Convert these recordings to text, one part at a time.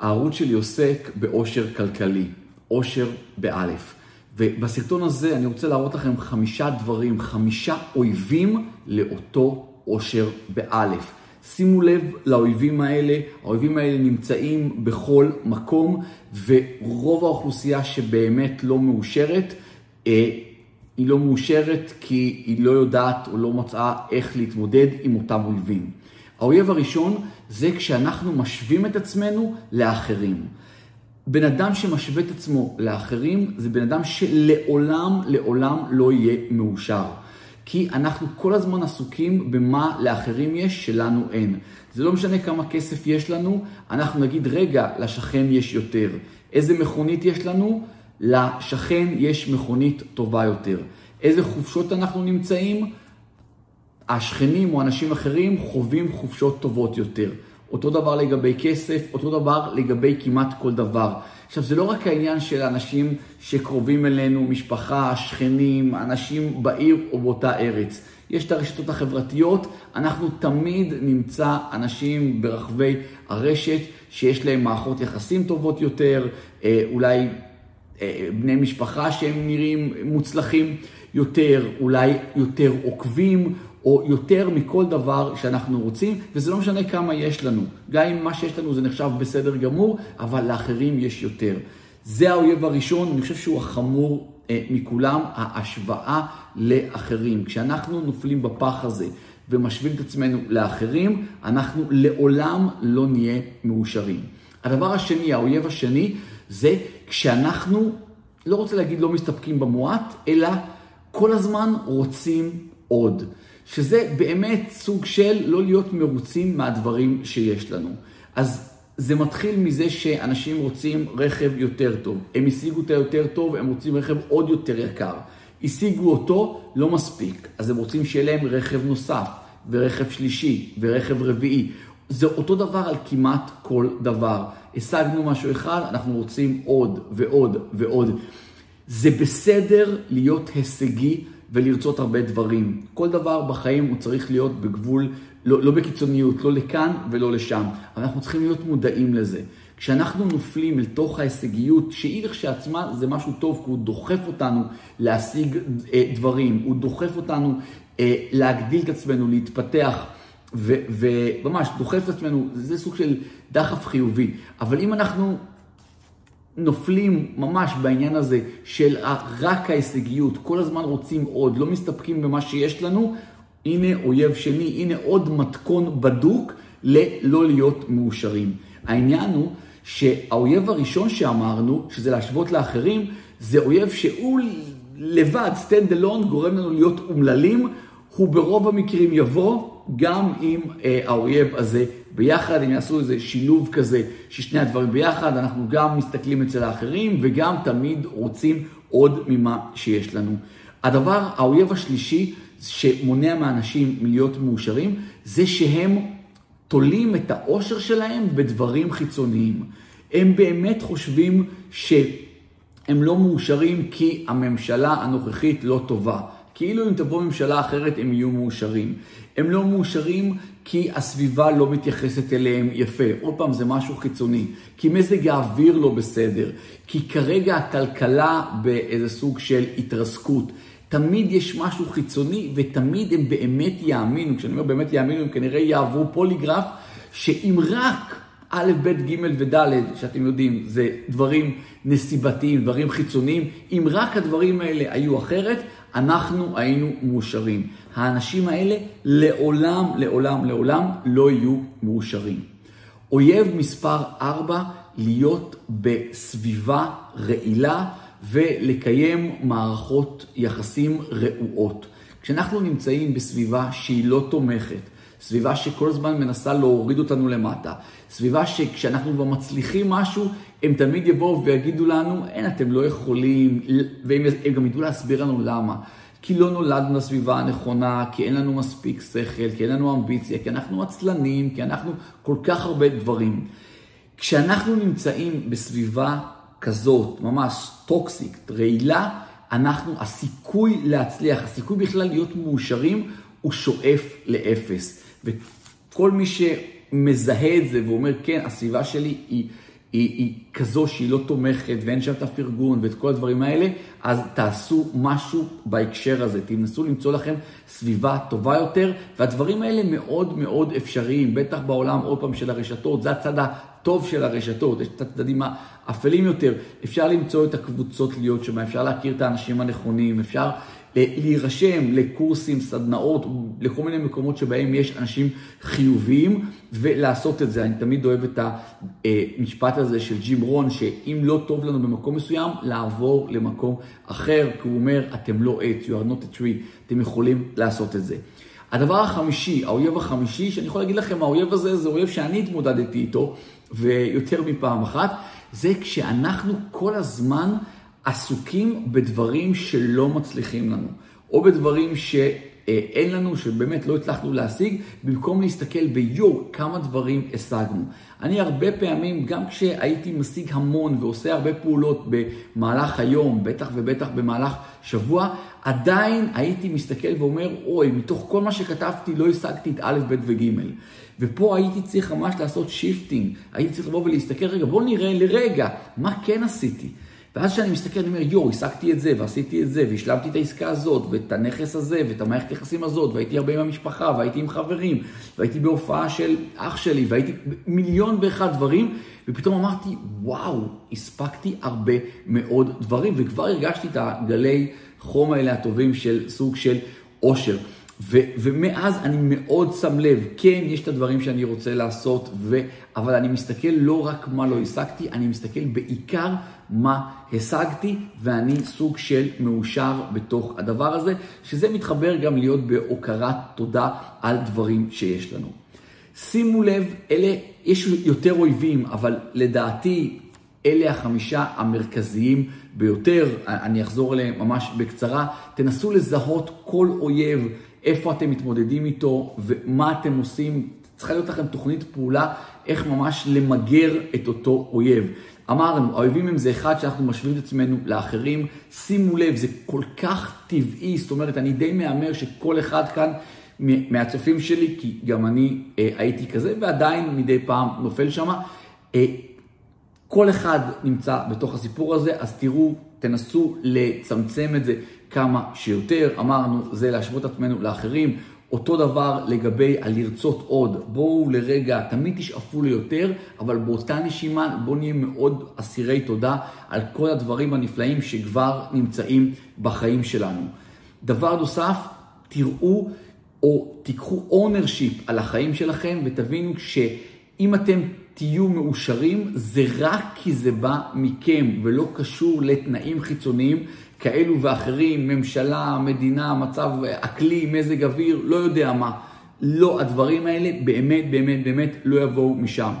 הערוץ שלי עוסק באושר כלכלי, אושר באלף. ובסרטון הזה אני רוצה להראות לכם חמישה דברים, חמישה אויבים לאותו אושר באלף. שימו לב לאויבים האלה, האויבים האלה נמצאים בכל מקום, ורוב האוכלוסייה שבאמת לא מאושרת, אה, היא לא מאושרת כי היא לא יודעת או לא מצאה איך להתמודד עם אותם אויבים. האויב הראשון זה כשאנחנו משווים את עצמנו לאחרים. בן אדם שמשווה את עצמו לאחרים זה בן אדם שלעולם, לעולם לא יהיה מאושר. כי אנחנו כל הזמן עסוקים במה לאחרים יש שלנו אין. זה לא משנה כמה כסף יש לנו, אנחנו נגיד, רגע, לשכן יש יותר. איזה מכונית יש לנו? לשכן יש מכונית טובה יותר. איזה חופשות אנחנו נמצאים? השכנים או אנשים אחרים חווים חופשות טובות יותר. אותו דבר לגבי כסף, אותו דבר לגבי כמעט כל דבר. עכשיו, זה לא רק העניין של אנשים שקרובים אלינו, משפחה, שכנים, אנשים בעיר או באותה ארץ. יש את הרשתות החברתיות, אנחנו תמיד נמצא אנשים ברחבי הרשת שיש להם מערכות יחסים טובות יותר, אה, אולי אה, בני משפחה שהם נראים מוצלחים יותר, אולי יותר עוקבים, או יותר מכל דבר שאנחנו רוצים, וזה לא משנה כמה יש לנו. גם אם מה שיש לנו זה נחשב בסדר גמור, אבל לאחרים יש יותר. זה האויב הראשון, אני חושב שהוא החמור אה, מכולם, ההשוואה לאחרים. כשאנחנו נופלים בפח הזה ומשווים את עצמנו לאחרים, אנחנו לעולם לא נהיה מאושרים. הדבר השני, האויב השני, זה כשאנחנו, לא רוצה להגיד לא מסתפקים במועט, אלא כל הזמן רוצים עוד. שזה באמת סוג של לא להיות מרוצים מהדברים שיש לנו. אז זה מתחיל מזה שאנשים רוצים רכב יותר טוב. הם השיגו את היותר טוב, הם רוצים רכב עוד יותר יקר. השיגו אותו, לא מספיק. אז הם רוצים שיהיה להם רכב נוסף, ורכב שלישי, ורכב רביעי. זה אותו דבר על כמעט כל דבר. השגנו משהו אחד, אנחנו רוצים עוד ועוד ועוד. זה בסדר להיות הישגי ולרצות הרבה דברים. כל דבר בחיים הוא צריך להיות בגבול, לא, לא בקיצוניות, לא לכאן ולא לשם. אבל אנחנו צריכים להיות מודעים לזה. כשאנחנו נופלים לתוך ההישגיות, שהיא לכשעצמה זה משהו טוב, כי הוא דוחף אותנו להשיג אה, דברים, הוא דוחף אותנו אה, להגדיל את עצמנו, להתפתח, וממש דוחף את עצמנו, זה סוג של דחף חיובי. אבל אם אנחנו נופלים ממש בעניין הזה של רק ההישגיות, כל הזמן רוצים עוד, לא מסתפקים במה שיש לנו, הנה אויב שני, הנה עוד מתכון בדוק ללא להיות מאושרים. העניין הוא שהאויב הראשון שאמרנו, שזה להשוות לאחרים, זה אויב שהוא לבד, stand alone, גורם לנו להיות אומללים, הוא ברוב המקרים יבוא גם עם אה, האויב הזה ביחד, הם יעשו איזה שילוב כזה ששני הדברים ביחד, אנחנו גם מסתכלים אצל האחרים וגם תמיד רוצים עוד ממה שיש לנו. הדבר, האויב השלישי שמונע מאנשים מלהיות מאושרים, זה שהם תולים את האושר שלהם בדברים חיצוניים. הם באמת חושבים שהם לא מאושרים כי הממשלה הנוכחית לא טובה. כאילו אם תבוא ממשלה אחרת הם יהיו מאושרים. הם לא מאושרים כי הסביבה לא מתייחסת אליהם יפה. עוד פעם, זה משהו חיצוני. כי מזג האוויר לא בסדר. כי כרגע הכלכלה באיזה סוג של התרסקות. תמיד יש משהו חיצוני ותמיד הם באמת יאמינו. כשאני אומר באמת יאמינו, הם כנראה יעברו פוליגרף, שאם רק א', ב', ג' וד', שאתם יודעים, זה דברים נסיבתיים, דברים חיצוניים, אם רק הדברים האלה היו אחרת, אנחנו היינו מאושרים. האנשים האלה לעולם, לעולם, לעולם לא יהיו מאושרים. אויב מספר 4, להיות בסביבה רעילה ולקיים מערכות יחסים רעועות. כשאנחנו נמצאים בסביבה שהיא לא תומכת, סביבה שכל הזמן מנסה להוריד אותנו למטה, סביבה שכשאנחנו כבר מצליחים משהו, הם תמיד יבואו ויגידו לנו, אין, אתם לא יכולים, והם גם ידעו להסביר לנו למה. כי לא נולדנו לסביבה הנכונה, כי אין לנו מספיק שכל, כי אין לנו אמביציה, כי אנחנו עצלנים, כי אנחנו כל כך הרבה דברים. כשאנחנו נמצאים בסביבה כזאת, ממש טוקסית, רעילה, אנחנו, הסיכוי להצליח, הסיכוי בכלל להיות מאושרים, הוא שואף לאפס. וכל מי שמזהה את זה ואומר, כן, הסביבה שלי היא היא, היא כזו שהיא לא תומכת ואין שם את הפרגון ואת כל הדברים האלה, אז תעשו משהו בהקשר הזה. תנסו למצוא לכם סביבה טובה יותר, והדברים האלה מאוד מאוד אפשריים, בטח בעולם עוד פעם של הרשתות, זה הצד הטוב של הרשתות, יש את הצדדים האפלים יותר. אפשר למצוא את הקבוצות להיות שם, אפשר להכיר את האנשים הנכונים, אפשר... להירשם לקורסים, סדנאות, לכל מיני מקומות שבהם יש אנשים חיוביים ולעשות את זה. אני תמיד אוהב את המשפט הזה של ג'ים רון, שאם לא טוב לנו במקום מסוים, לעבור למקום אחר, כי הוא אומר, אתם לא עץ, you are not a tree, אתם יכולים לעשות את זה. הדבר החמישי, האויב החמישי, שאני יכול להגיד לכם, האויב הזה זה אויב שאני התמודדתי איתו, ויותר מפעם אחת, זה כשאנחנו כל הזמן עסוקים בדברים שלא מצליחים לנו, או בדברים שאין לנו, שבאמת לא הצלחנו להשיג, במקום להסתכל ביו, כמה דברים השגנו. אני הרבה פעמים, גם כשהייתי משיג המון ועושה הרבה פעולות במהלך היום, בטח ובטח במהלך שבוע, עדיין הייתי מסתכל ואומר, אוי, מתוך כל מה שכתבתי לא השגתי את א', ב' וג'. ופה הייתי צריך ממש לעשות shifting, הייתי צריך לבוא ולהסתכל, רגע, בוא נראה לרגע, מה כן עשיתי. ואז כשאני מסתכל, אני אומר, יואו, השגתי את זה, ועשיתי את זה, והשלמתי את העסקה הזאת, ואת הנכס הזה, ואת המערכת היחסים הזאת, והייתי הרבה עם המשפחה, והייתי עם חברים, והייתי בהופעה של אח שלי, והייתי מיליון ואחד דברים, ופתאום אמרתי, וואו, הספקתי הרבה מאוד דברים, וכבר הרגשתי את הגלי חום האלה הטובים של סוג של אושר. ו- ומאז אני מאוד שם לב, כן, יש את הדברים שאני רוצה לעשות, ו- אבל אני מסתכל לא רק מה לא השגתי, אני מסתכל בעיקר מה השגתי, ואני סוג של מאושר בתוך הדבר הזה, שזה מתחבר גם להיות בהוקרת תודה על דברים שיש לנו. שימו לב, אלה, יש יותר אויבים, אבל לדעתי אלה החמישה המרכזיים ביותר, אני אחזור אליהם ממש בקצרה. תנסו לזהות כל אויב, איפה אתם מתמודדים איתו ומה אתם עושים. צריכה להיות לכם תוכנית פעולה איך ממש למגר את אותו אויב. אמרנו, האויבים הם זה אחד שאנחנו משווים את עצמנו לאחרים. שימו לב, זה כל כך טבעי, זאת אומרת, אני די מהמר שכל אחד כאן מהצופים שלי, כי גם אני אה, הייתי כזה, ועדיין מדי פעם נופל שם. אה, כל אחד נמצא בתוך הסיפור הזה, אז תראו, תנסו לצמצם את זה כמה שיותר. אמרנו, זה להשוות את עצמנו לאחרים. אותו דבר לגבי הלרצות עוד. בואו לרגע, תמיד תשאפו ליותר, אבל באותה נשימה בואו נהיה מאוד אסירי תודה על כל הדברים הנפלאים שכבר נמצאים בחיים שלנו. דבר נוסף, תראו או תיקחו ownership על החיים שלכם ותבינו שאם אתם תהיו מאושרים, זה רק כי זה בא מכם ולא קשור לתנאים חיצוניים כאלו ואחרים, ממשלה, מדינה, מצב אקלים, מזג אוויר, לא יודע מה. לא, הדברים האלה באמת, באמת, באמת לא יבואו משם.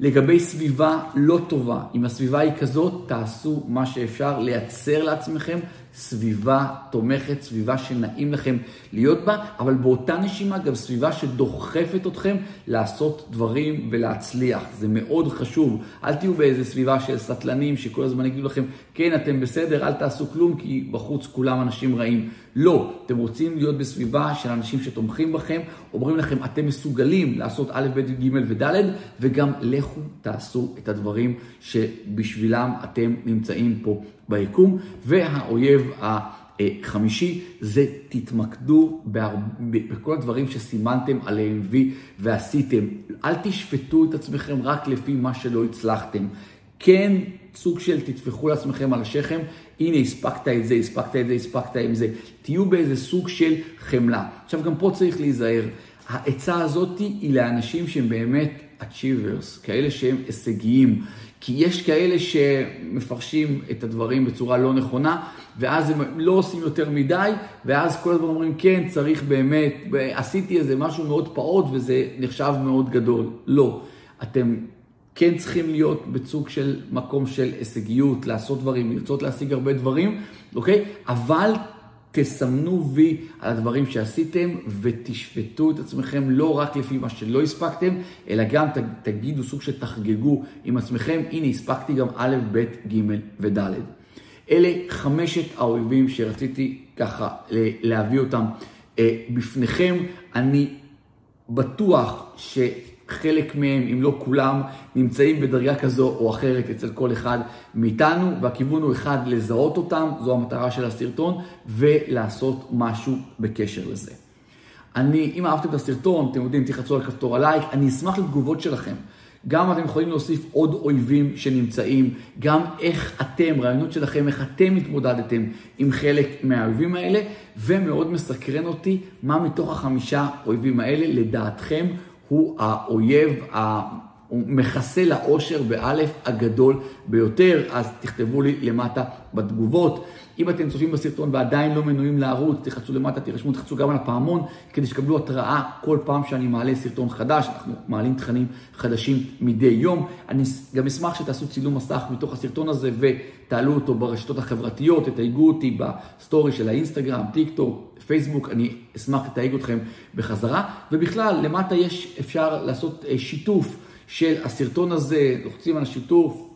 לגבי סביבה לא טובה, אם הסביבה היא כזאת, תעשו מה שאפשר לייצר לעצמכם סביבה תומכת, סביבה שנעים לכם להיות בה, אבל באותה נשימה גם סביבה שדוחפת אתכם לעשות דברים ולהצליח. זה מאוד חשוב. אל תהיו באיזה סביבה של סטלנים שכל הזמן יגידו לכם, כן, אתם בסדר, אל תעשו כלום, כי בחוץ כולם אנשים רעים. לא, אתם רוצים להיות בסביבה של אנשים שתומכים בכם, אומרים לכם, אתם מסוגלים לעשות א', ב', ג' וד', וגם לכו תעשו את הדברים שבשבילם אתם נמצאים פה ביקום. והאויב החמישי זה תתמקדו בכל הדברים שסימנתם עליהם וי ועשיתם. אל תשפטו את עצמכם רק לפי מה שלא הצלחתם. כן, סוג של תטפחו לעצמכם על השכם, הנה הספקת את זה, הספקת את זה, הספקת עם זה. תהיו באיזה סוג של חמלה. עכשיו גם פה צריך להיזהר. העצה הזאת היא לאנשים שהם באמת achievers, כאלה שהם הישגיים. כי יש כאלה שמפרשים את הדברים בצורה לא נכונה, ואז הם לא עושים יותר מדי, ואז כל הזמן אומרים, כן, צריך באמת, עשיתי איזה משהו מאוד פעוט וזה נחשב מאוד גדול. לא. אתם כן צריכים להיות בסוג של מקום של הישגיות, לעשות דברים, לרצות להשיג הרבה דברים, אוקיי? אבל תסמנו וי על הדברים שעשיתם ותשפטו את עצמכם לא רק לפי מה שלא הספקתם, אלא גם תגידו סוג שתחגגו עם עצמכם, הנה הספקתי גם א', ב', ג' וד'. אלה חמשת האויבים שרציתי ככה להביא אותם אה, בפניכם. אני בטוח ש... חלק מהם, אם לא כולם, נמצאים בדרגה כזו או אחרת אצל כל אחד מאיתנו, והכיוון הוא אחד, לזהות אותם, זו המטרה של הסרטון, ולעשות משהו בקשר לזה. אני, אם אהבתם את הסרטון, אתם יודעים, תחצו על כפתור הלייק, אני אשמח לתגובות שלכם. גם אתם יכולים להוסיף עוד אויבים שנמצאים, גם איך אתם, רעיונות שלכם, איך אתם התמודדתם עם חלק מהאויבים האלה, ומאוד מסקרן אותי מה מתוך החמישה אויבים האלה, לדעתכם, הוא האויב, הוא מחסל האושר באלף הגדול ביותר, אז תכתבו לי למטה בתגובות. אם אתם צופים בסרטון ועדיין לא מנויים לערוץ, תחצו למטה, תירשמו, תחצו גם על הפעמון, כדי שתקבלו התראה כל פעם שאני מעלה סרטון חדש. אנחנו מעלים תכנים חדשים מדי יום. אני גם אשמח שתעשו צילום מסך מתוך הסרטון הזה ותעלו אותו ברשתות החברתיות, תתייגו אותי בסטורי של האינסטגרם, טיק טוק, פייסבוק, אני אשמח לתייג אתכם בחזרה. ובכלל, למטה יש, אפשר לעשות אה, שיתוף של הסרטון הזה, לוחצים על השיתוף,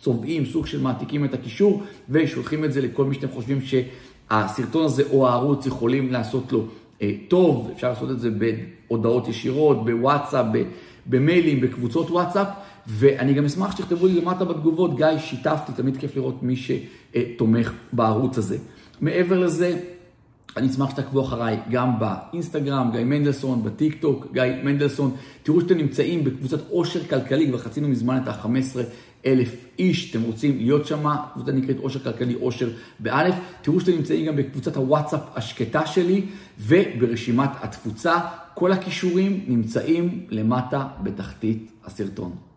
צובעים, סוג של מעתיקים את הקישור ושולחים את זה לכל מי שאתם חושבים שהסרטון הזה או הערוץ יכולים לעשות לו אה, טוב, אפשר לעשות את זה בהודעות ישירות, בוואטסאפ, במיילים, בקבוצות וואטסאפ, ואני גם אשמח שתכתבו לי למטה בתגובות, גיא, שיתפתי, תמיד כיף לראות מי שתומך בערוץ הזה. מעבר לזה, אני אשמח שתעקבו אחריי גם באינסטגרם, גיא מנדלסון, בטיק טוק, גיא מנדלסון. תראו שאתם נמצאים בקבוצת עושר כלכלי, כבר חצינו מזמן את ה-15 אלף איש, אתם רוצים להיות שם, קבוצה נקראת עושר כלכלי, עושר באלף. תראו שאתם נמצאים גם בקבוצת הוואטסאפ השקטה שלי וברשימת התפוצה. כל הכישורים נמצאים למטה בתחתית הסרטון.